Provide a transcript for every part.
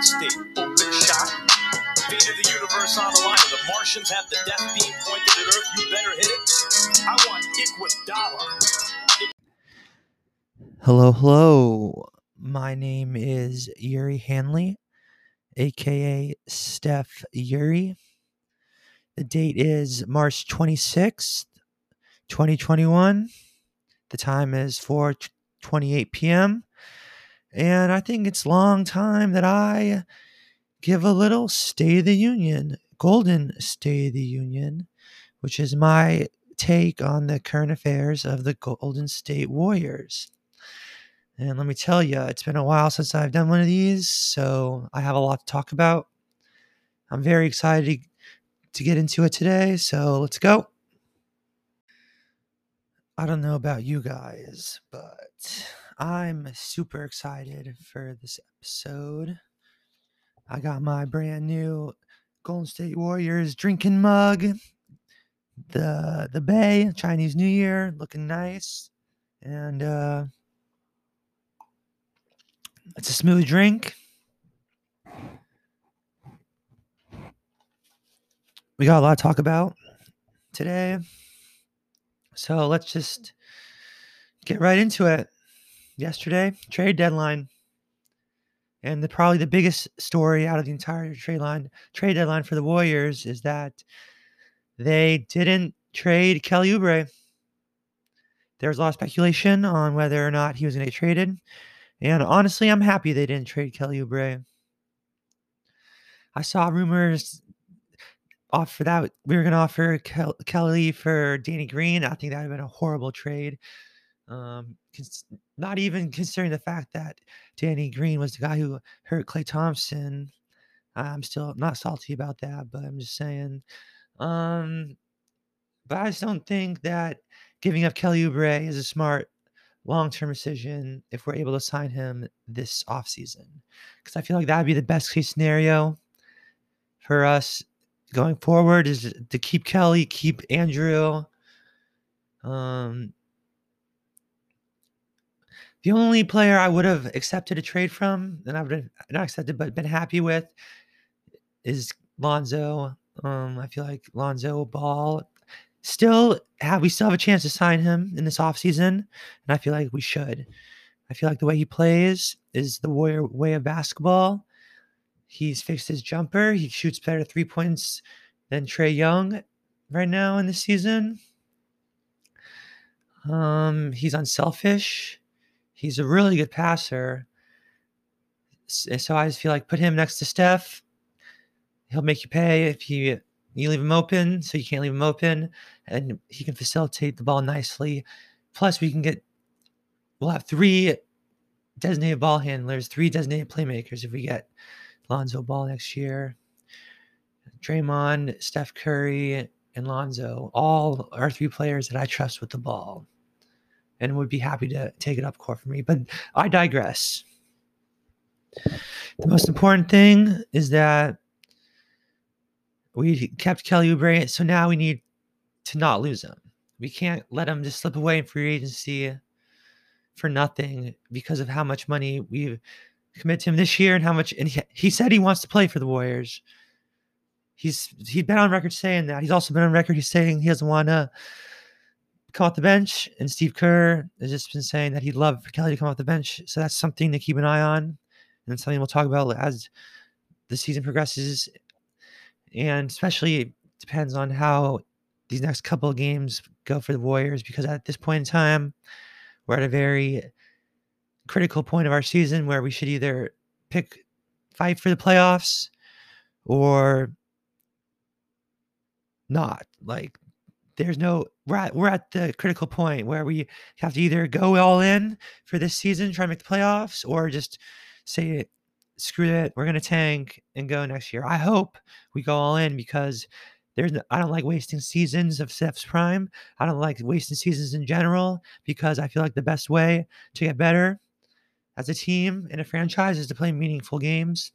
State, open shot. Fate of the universe on the line. The Martians have the death beam pointed at Earth, you better hit it. I want Iguodala. Hello, hello. My name is Yuri Hanley, aka Steph Yuri. The date is March 26th, 2021. The time is 4:28 p.m. And I think it's long time that I give a little State of the Union, Golden State of the Union, which is my take on the current affairs of the Golden State Warriors. And let me tell you, it's been a while since I've done one of these, so I have a lot to talk about. I'm very excited to get into it today, so let's go. I don't know about you guys, but I'm super excited for this episode. I got my brand new Golden State Warriors drinking mug. The the Bay Chinese New Year looking nice. And uh it's a smooth drink. We got a lot to talk about today. So let's just get right into it. Yesterday, trade deadline. And the probably the biggest story out of the entire trade line trade deadline for the Warriors is that they didn't trade Kelly Oubre. There was a lot of speculation on whether or not he was going to get traded. And honestly, I'm happy they didn't trade Kelly Oubre. I saw rumors offer that we were going to offer Kel- Kelly for Danny Green. I think that would have been a horrible trade. Um, not even considering the fact that Danny Green was the guy who hurt Klay Thompson. I'm still not salty about that, but I'm just saying. Um, but I just don't think that giving up Kelly Oubre is a smart long-term decision if we're able to sign him this offseason. Because I feel like that would be the best case scenario for us going forward is to keep Kelly, keep Andrew. Um, the only player I would have accepted a trade from, and I would have not accepted but been happy with, is Lonzo. Um, I feel like Lonzo Ball still have we still have a chance to sign him in this offseason, and I feel like we should. I feel like the way he plays is the warrior way of basketball. He's fixed his jumper. He shoots better three points than Trae Young right now in the season. Um, he's unselfish. He's a really good passer. Eh, so I just feel like put him next to Steph. He'll make you pay if you you leave him open, so you can't leave him open, and he can facilitate the ball nicely. Plus, we can get we'll have three designated ball handlers, three designated playmakers if we get Lonzo Ball next year. Draymond, Steph Curry, and Lonzo all are three players that I trust with the ball and would be happy to take it up court for me. But I digress. The most important thing is that we kept Kelly Oubre, so now we need to not lose him. We can't let him just slip away in free agency for nothing because of how much money we've committed to him this year and how much. And he, he said he wants to play for the Warriors. He's he's been on record saying that. He's also been on record he's saying he doesn't want to come off the bench. And Steve Kerr has just been saying that he'd love for Kelly to come off the bench. So that's something to keep an eye on, and something we'll talk about as the season progresses. And especially it depends on how these next couple of games go for the Warriors, because at this point in time, we're at a very critical point of our season where we should either pick fight for the playoffs or not. Like there's no we're at we're at the critical point where we have to either go all in for this season, try to make the playoffs, or just say screw it, we're gonna tank and go next year. I hope we go all in because there's I don't like wasting seasons of Steph's prime. I don't like wasting seasons in general because I feel like the best way to get better as a team and a franchise is to play meaningful games.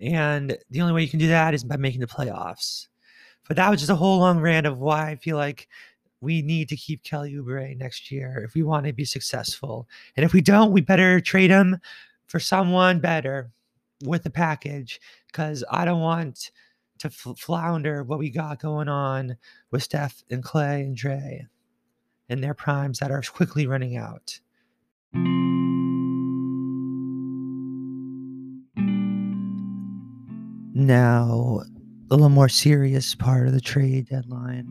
And the only way you can do that is by making the playoffs. But that was just a whole long rant of why I feel like we need to keep Kelly Oubre next year if we want to be successful. And if we don't, we better trade him for someone better. with the package because I don't want to flounder what we got going on with Steph and Klay and Dre and their primes that are quickly running out. Now, a little more serious part of the trade deadline.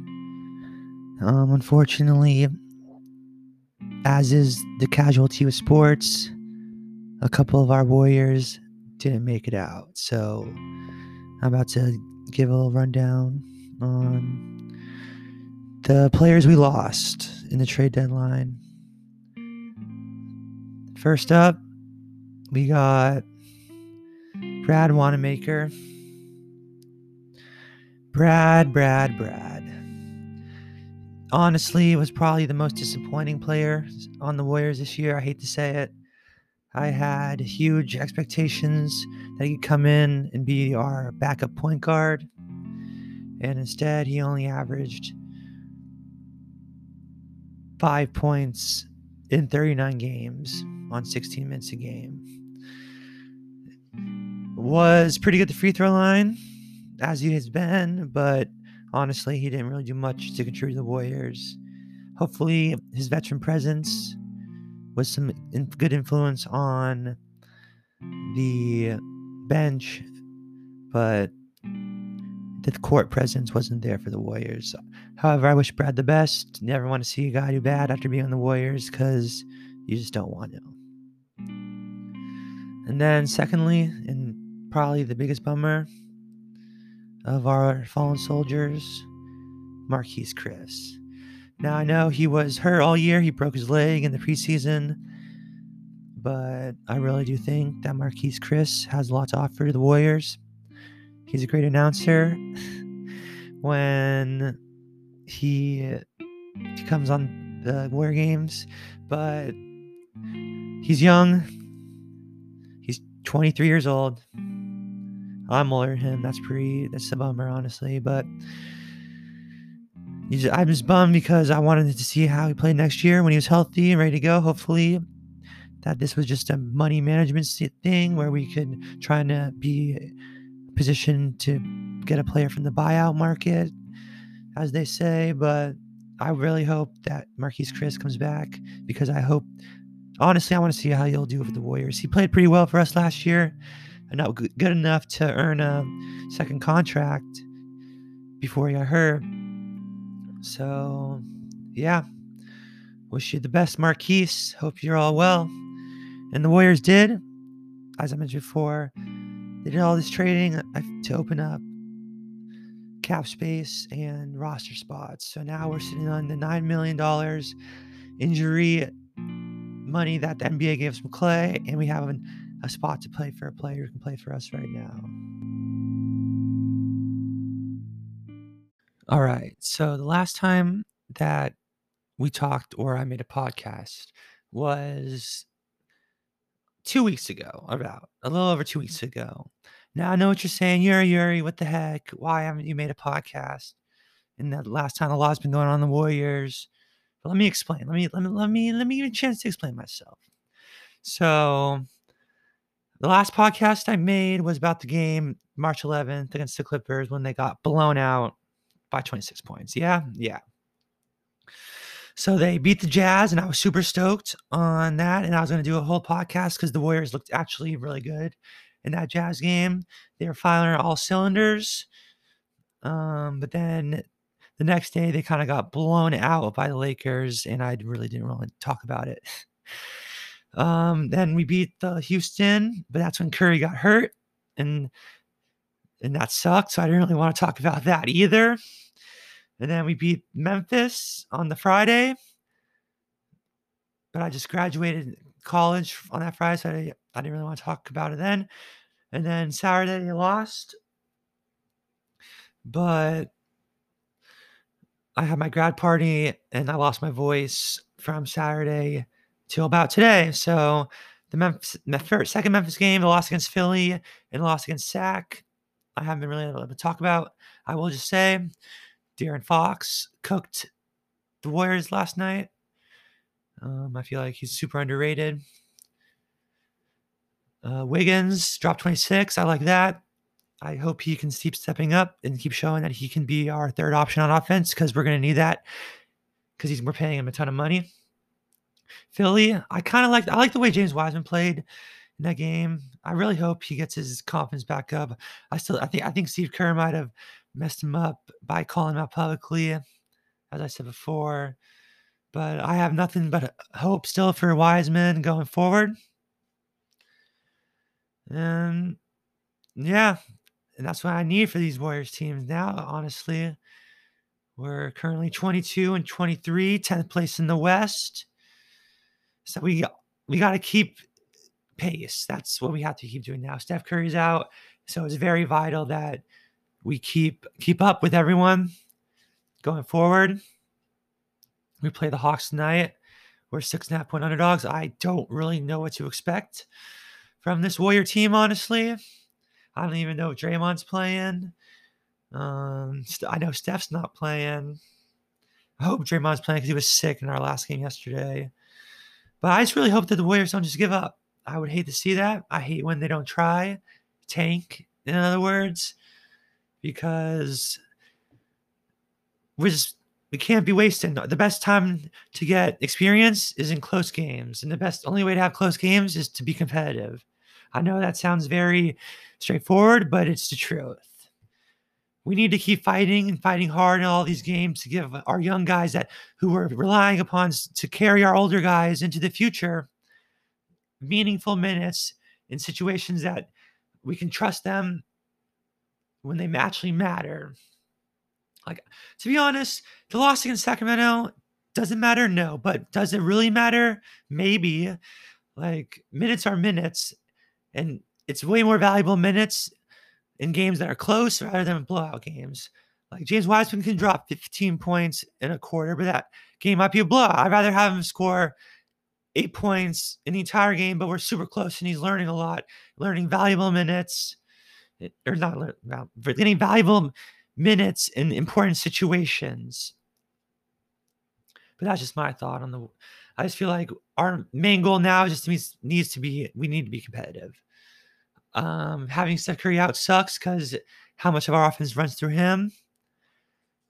Um, unfortunately, as is the casualty with sports, a couple of our Warriors didn't make it out. So I'm about to give a little rundown on the players we lost in the trade deadline. First up, we got Brad Wanamaker. Brad, Brad, Brad. Honestly, was probably the most disappointing player on the Warriors this year. I hate to say it. I had huge expectations that he'd come in and be our backup point guard. And instead, he only averaged five points in 39 games on 16 minutes a game. Was pretty good at the free throw line, as he has been, but honestly, he didn't really do much to contribute to the Warriors. Hopefully, his veteran presence was some good influence on the bench, but the court presence wasn't there for the Warriors. However, I wish Brad the best. Never want to see a guy do bad after being on the Warriors because you just don't want to. And then, secondly, and probably the biggest bummer of our fallen soldiers, Marquese Chriss. Now I know he was hurt all year. He broke his leg in the preseason. But I really do think that Marquese Chriss has a lot to offer to the Warriors. He's a great announcer. when he, he comes on the Warrior games, but he's young. He's 23 years old. I'm older than him. That's pretty. That's a bummer, honestly. But I'm just bummed because I wanted to see how he played next year when he was healthy and ready to go. Hopefully, that this was just a money management thing where we could try to be positioned to get a player from the buyout market, as they say. But I really hope that Marquese Chriss comes back because I hope, honestly, I want to see how he'll do with the Warriors. He played pretty well for us last year, and not good enough to earn a second contract before he got hurt. So, yeah. Wish you the best, Marquese. Hope you're all well. And the Warriors did, as I mentioned before, they did all this trading uh, to open up cap space and roster spots. So now we're sitting on the $9 million injury money that the NBA gives from Klay, and we have an, a spot to play for a player who can play for us right now. All right. So the last time that we talked or I made a podcast was two weeks ago, about a little over two weeks ago. Now I know what you're saying, Yuri, Yuri, what the heck? Why haven't you made a podcast? And that last time a lot's been going on in the Warriors. But let me explain. Let me let me let me let me give a chance to explain myself. So the last podcast I made was about the game March 11th against the Clippers when they got blown out by 26 points. Yeah, yeah. So they beat the Jazz, and I was super stoked on that. And I was going to do a whole podcast because the Warriors looked actually really good in that Jazz game. They were firing all cylinders. Um, but then the next day, they kind of got blown out by the Lakers, and I really didn't want really to talk about it. Um, then we beat the Houston, but that's when Curry got hurt, and and that sucked. So I didn't really want to talk about that either. And then we beat Memphis on the Friday. But I just graduated college on that Friday, so I, I didn't really want to talk about it then. And then Saturday they lost. But I had my grad party and I lost my voice from Saturday till about today. So the Memphis, first, second Memphis game, the loss against Philly and the loss against Sac. I haven't been really able to talk about. I will just say De'Aaron Fox cooked the Warriors last night. Um, I feel like he's super underrated. Uh, Wiggins dropped 26. I like that. I hope he can keep stepping up and keep showing that he can be our third option on offense because we're going to need that because we're paying him a ton of money. Philly, I kind of like I like the way James Wiseman played in that game. I really hope he gets his confidence back up. I still I think I think Steve Kerr might have messed him up by calling him out publicly, as I said before. But I have nothing but hope still for Wiseman going forward. And yeah, and that's what I need for these Warriors teams now, honestly. We're currently 22 and 23, 10th place in the West. So we we got to keep pace. That's what we have to keep doing now. Steph Curry's out, so it's very vital that we keep keep up with everyone going forward. We play the Hawks tonight. We're six and a half point underdogs. I don't really know what to expect from this Warrior team, honestly. I don't even know if Draymond's playing. Um, I know Steph's not playing. I hope Draymond's playing because he was sick in our last game yesterday. But I just really hope that the Warriors don't just give up. I would hate to see that. I hate when they don't try, tank, in other words, because we just we can't be wasting. The best time to get experience is in close games, and the best only way to have close games is to be competitive. I know that sounds very straightforward, but it's the truth. We need to keep fighting and fighting hard in all these games to give our young guys that who we're relying upon to carry our older guys into the future meaningful minutes in situations that we can trust them when they actually matter. Like to be honest, the loss against Sacramento doesn't matter, no, but does it really matter? Maybe. Like minutes are minutes, and it's way more valuable minutes in games that are close rather than blowout games. Like James Wiseman can drop 15 points in a quarter, but that game might be a blowout. I'd rather have him score eight points in the entire game, but we're super close and he's learning a lot, learning valuable minutes, eh, or not getting valuable minutes in important situations. But that's just my thought on the. I just feel like our main goal now just needs, needs to be we need to be competitive. Um, having Steph Curry out sucks because how much of our offense runs through him.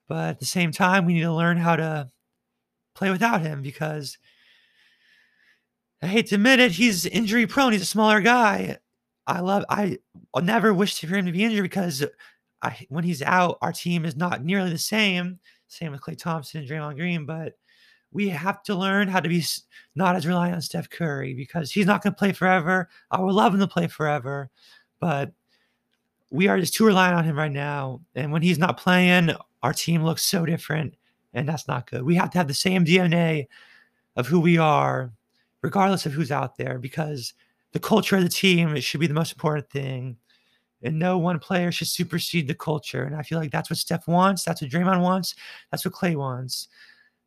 But at the same time, we need to learn how to play without him because I hate to admit it, he's injury prone. He's a smaller guy. I love. I never wish for him to be injured because I, when he's out, our team is not nearly the same. Same with Klay Thompson and Draymond Green, but we have to learn how to be not as reliant on Steph Curry because he's not going to play forever. I would love him to play forever, but we are just too reliant on him right now. And when he's not playing, our team looks so different, and that's not good. We have to have the same DNA of who we are regardless of who's out there, because the culture of the team should be the most important thing. And no one player should supersede the culture. And I feel like that's what Steph wants. That's what Draymond wants. That's what Klay wants.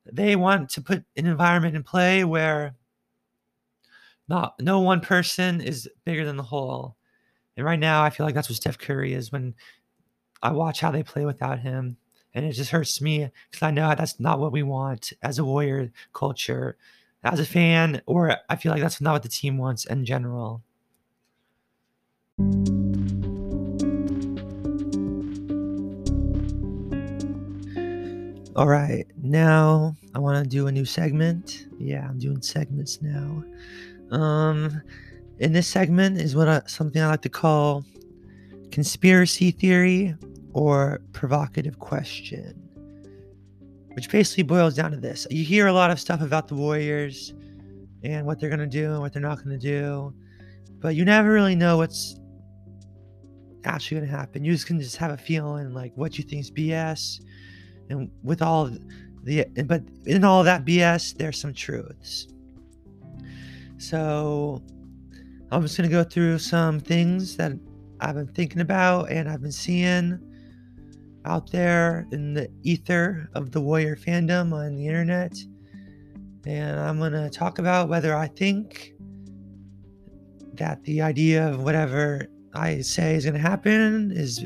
They want to put an environment in play where not no one person is bigger than the whole. And right now, I feel like that's what Steph Curry is when I watch how they play without him. And it just hurts me because I know that's not what we want as a Warrior culture as a fan, or I feel like that's not what the team wants in general. All right, now I want to do a new segment. Yeah, I'm doing segments now. Um, in this segment is what I, something I like to call conspiracy theory or provocative question which basically boils down to this. You hear a lot of stuff about the Warriors and what they're going to do and what they're not going to do, but you never really know what's actually going to happen. You just can just have a feeling like what you think is BS. And with all the, but in all that BS, there's some truths. So I'm just to go through some things that I've been thinking about and I've been seeing out there in the ether of the Warrior fandom on the internet. And I'm to talk about whether I think that the idea of whatever I say is to happen is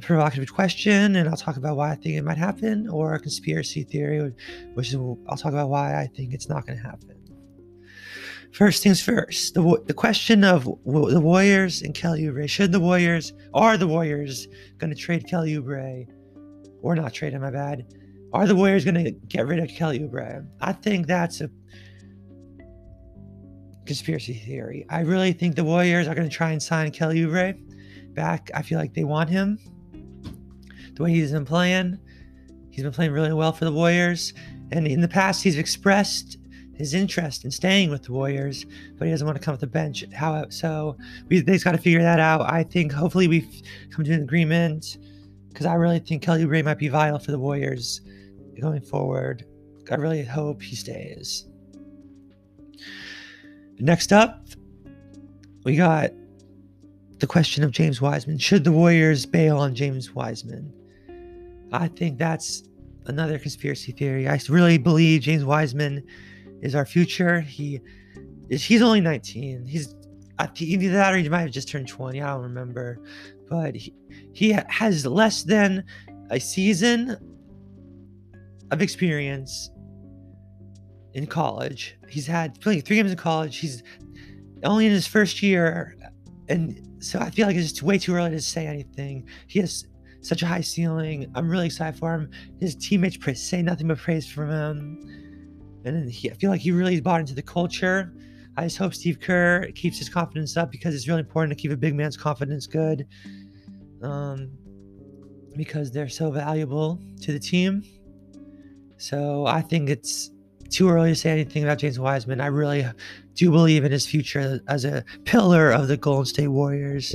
provocative question, and I'll talk about why I think it might happen, or a conspiracy theory, which is I'll talk about why I think it's not going to happen. First things first, the the question of the Warriors and Kelly. Should the Warriors, are the Warriors going to trade Kelly Oubre, or not trade him? My bad. Are the Warriors going to get rid of Kelly Oubre? I think that's a conspiracy theory. I really think the Warriors are going to try and sign Kelly Oubre back. I feel like they want him. The way he's been playing, he's been playing really well for the Warriors. And in the past, he's expressed his interest in staying with the Warriors, but he doesn't want to come off the bench. How so? We they just got to figure that out. I think hopefully we've come to an agreement because I really think Kelly Oubre might be vital for the Warriors going forward. I really hope he stays. Next up, we got the question of James Wiseman. Should the Warriors bail on James Wiseman? I think that's another conspiracy theory. I really believe James Wiseman is our future. He is he's only 19. He's either that or he might have just turned 20. I don't remember, but he, he has less than a season of experience in college. He's had playing three games in college. He's only in his first year, and so I feel like it's way too early to say anything. He has such a high ceiling. I'm really excited for him. His teammates say nothing but praise from him and he, I feel like he really bought into the culture. I just hope Steve Kerr keeps his confidence up because it's really important to keep a big man's confidence good. Um, because they're so valuable to the team. So I think it's too early to say anything about James Wiseman. I really do believe in his future as a pillar of the Golden State Warriors.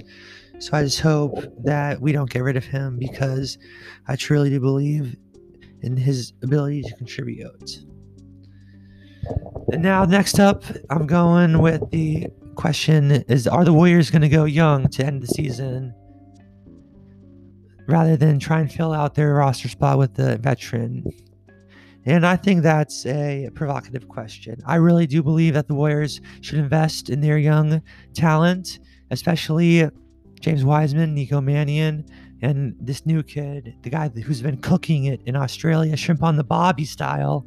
So I just hope that we don't get rid of him because I truly do believe in his ability to contribute. And now, next up, I'm going with the question is Are the Warriors going to go young to end the season rather than try and fill out their roster spot with the veteran? And I think that's a provocative question. I really do believe that the Warriors should invest in their young talent, especially James Wiseman, Nico Mannion, and this new kid, the guy who's been cooking it in Australia, shrimp on the bobby style.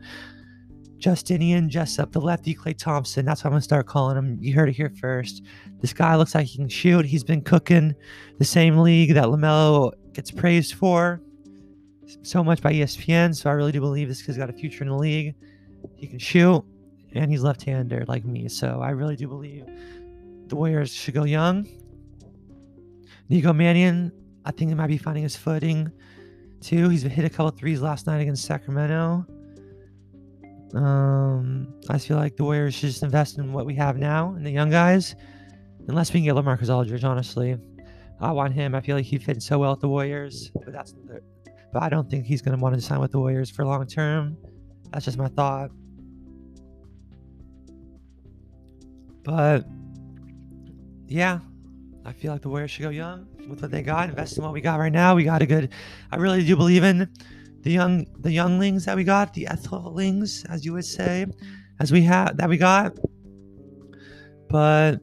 Justinian Jessup, the lefty Klay Thompson. That's what I'm gonna start calling him. You heard it here first. This guy looks like he can shoot. He's been cooking the same league that LaMelo gets praised for so much by ESPN. So I really do believe this kid's got a future in the league. He can shoot, and he's left-hander like me. So I really do believe the Warriors should go young. Nico Mannion, I think he might be finding his footing too. He's hit a couple threes last night against Sacramento. Um, I feel like the Warriors should just invest in what we have now and the young guys, unless we can get LaMarcus Aldridge. Honestly, I want him. I feel like he fits so well with the Warriors, but that's but I don't think he's going to want to sign with the Warriors for long term. That's just my thought. But yeah, I feel like the Warriors should go young with what they got, invest in what we got right now. We got a good. I really do believe in the young the younglings that we got, the ethelings, as you would say, as we have that we got. But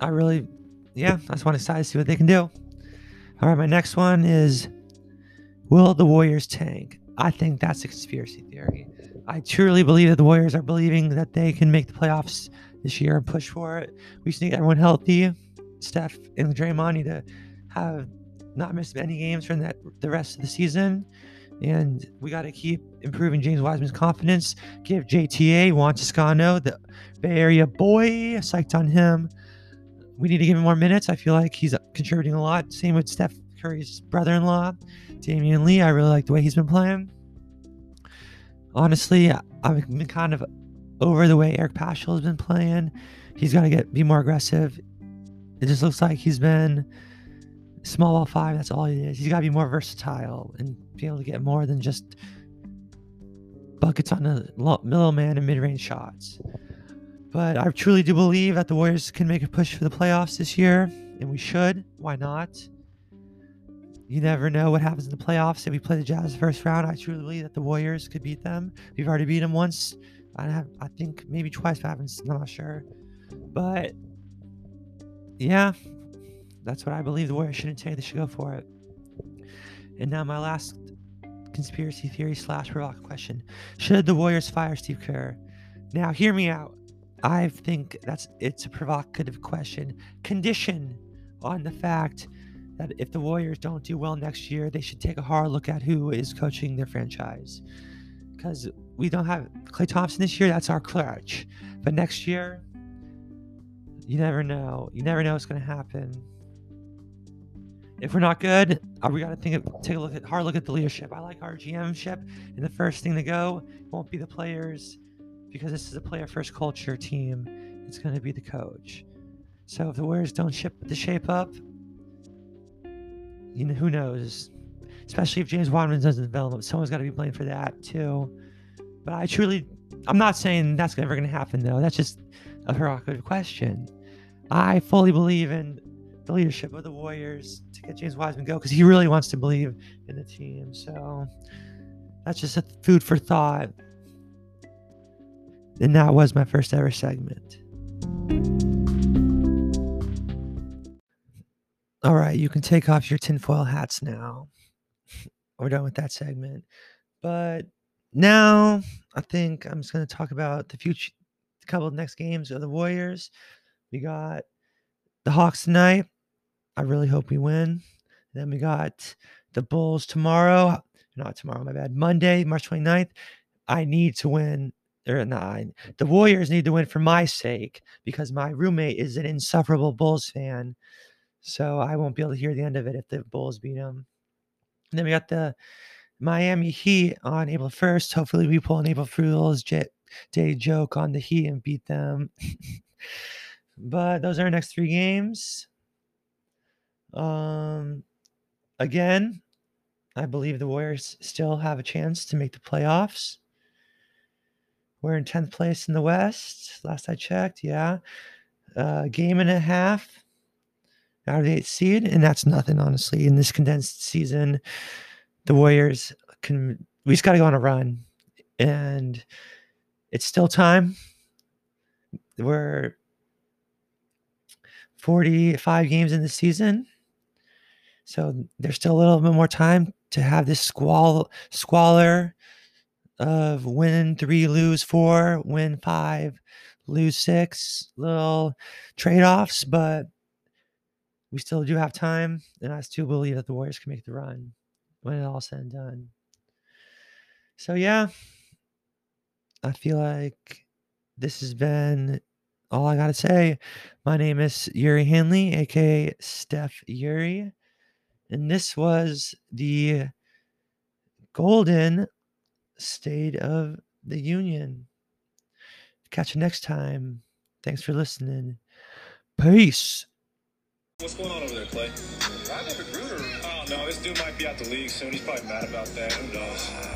I really, yeah, I just want to see what they can do. All right, my next one is Will the Warriors tank? I think that's a conspiracy theory. I truly believe that the Warriors are believing that they can make the playoffs this year and push for it. We just need everyone healthy. Steph and Draymond need to have not miss any games from that the rest of the season. And we got to keep improving James Wiseman's confidence. Give JTA, Juan Toscano, the Bay Area boy, psyched on him. We need to give him more minutes. I feel like he's contributing a lot. Same with Steph Curry's brother in law, Damion Lee. I really like the way he's been playing. Honestly, I've been kind of over the way Eric Paschall has been playing. He's got to get be more aggressive. It just looks like he's been small ball five, that's all he is. He's got to be more versatile and be able to get more than just buckets on the middle man and mid range shots. But I truly do believe that the Warriors can make a push for the playoffs this year, and we should. Why not? You never know what happens in the playoffs. If we play the Jazz first round, I truly believe that the Warriors could beat them. We've already beat them once. I have, I think maybe twice, but I haven't, I'm not sure. But yeah, that's what I believe the Warriors shouldn't take. They should go for it. And now my last conspiracy theory slash provocative question: Should the Warriors fire Steve Kerr? Now, hear me out. I think that's it's a provocative question. Condition on the fact that if the Warriors don't do well next year, they should take a hard look at who is coaching their franchise. Because we don't have Klay Thompson this year, that's our clutch. But next year, you never know. You never know what's going to happen. If we're not good, uh, we got to think of, take a look at hard look at the leadership. I like our GM ship, and the first thing to go won't be the players because this is a player first culture team. It's going to be the coach. So if the Warriors don't ship the shape up, you know who knows. Especially if James Wiseman doesn't develop, someone's got to be blamed for that too. But I truly, I'm not saying that's ever going to happen though. That's just a provocative question. I fully believe in the leadership of the Warriors to get James Wiseman go because he really wants to believe in the team. So that's just a food for thought. And that was my first ever segment. All right, you can take off your tinfoil hats now. We're done with that segment. But now I think I'm just going to talk about the future, a couple of next games of the Warriors. We got the Hawks tonight. I really hope we win. Then we got the Bulls tomorrow. Not tomorrow, my bad. Monday, March 29th. I need to win. Or not. The Warriors need to win for my sake because my roommate is an insufferable Bulls fan. So I won't be able to hear the end of it if the Bulls beat them. And then we got the Miami Heat on April 1st. Hopefully, we pull an April Fool's Day joke on the Heat and beat them. but those are our next three games. Um, again, I believe the Warriors still have a chance to make the playoffs. We're in 10th place in the West, last I checked. Yeah. Uh, game and a half out of the eighth seed, and that's nothing, honestly. In this condensed season, the Warriors can, we just got to go on a run. And it's still time. We're 45 games in the season. So there's still a little bit more time to have this squall squalor of win three, lose four, win five, lose six, little trade offs, but we still do have time, and I still believe that the Warriors can make the run when it all said and done. So yeah, I feel like this has been all I gotta say. My name is Yuri Hanley, aka Steph Yuri, and this was the Golden State of the Union. Catch you next time. Thanks for listening. Peace. What's going on over there, Klay? No, this dude might be out the league soon. He's probably mad about that. Who knows?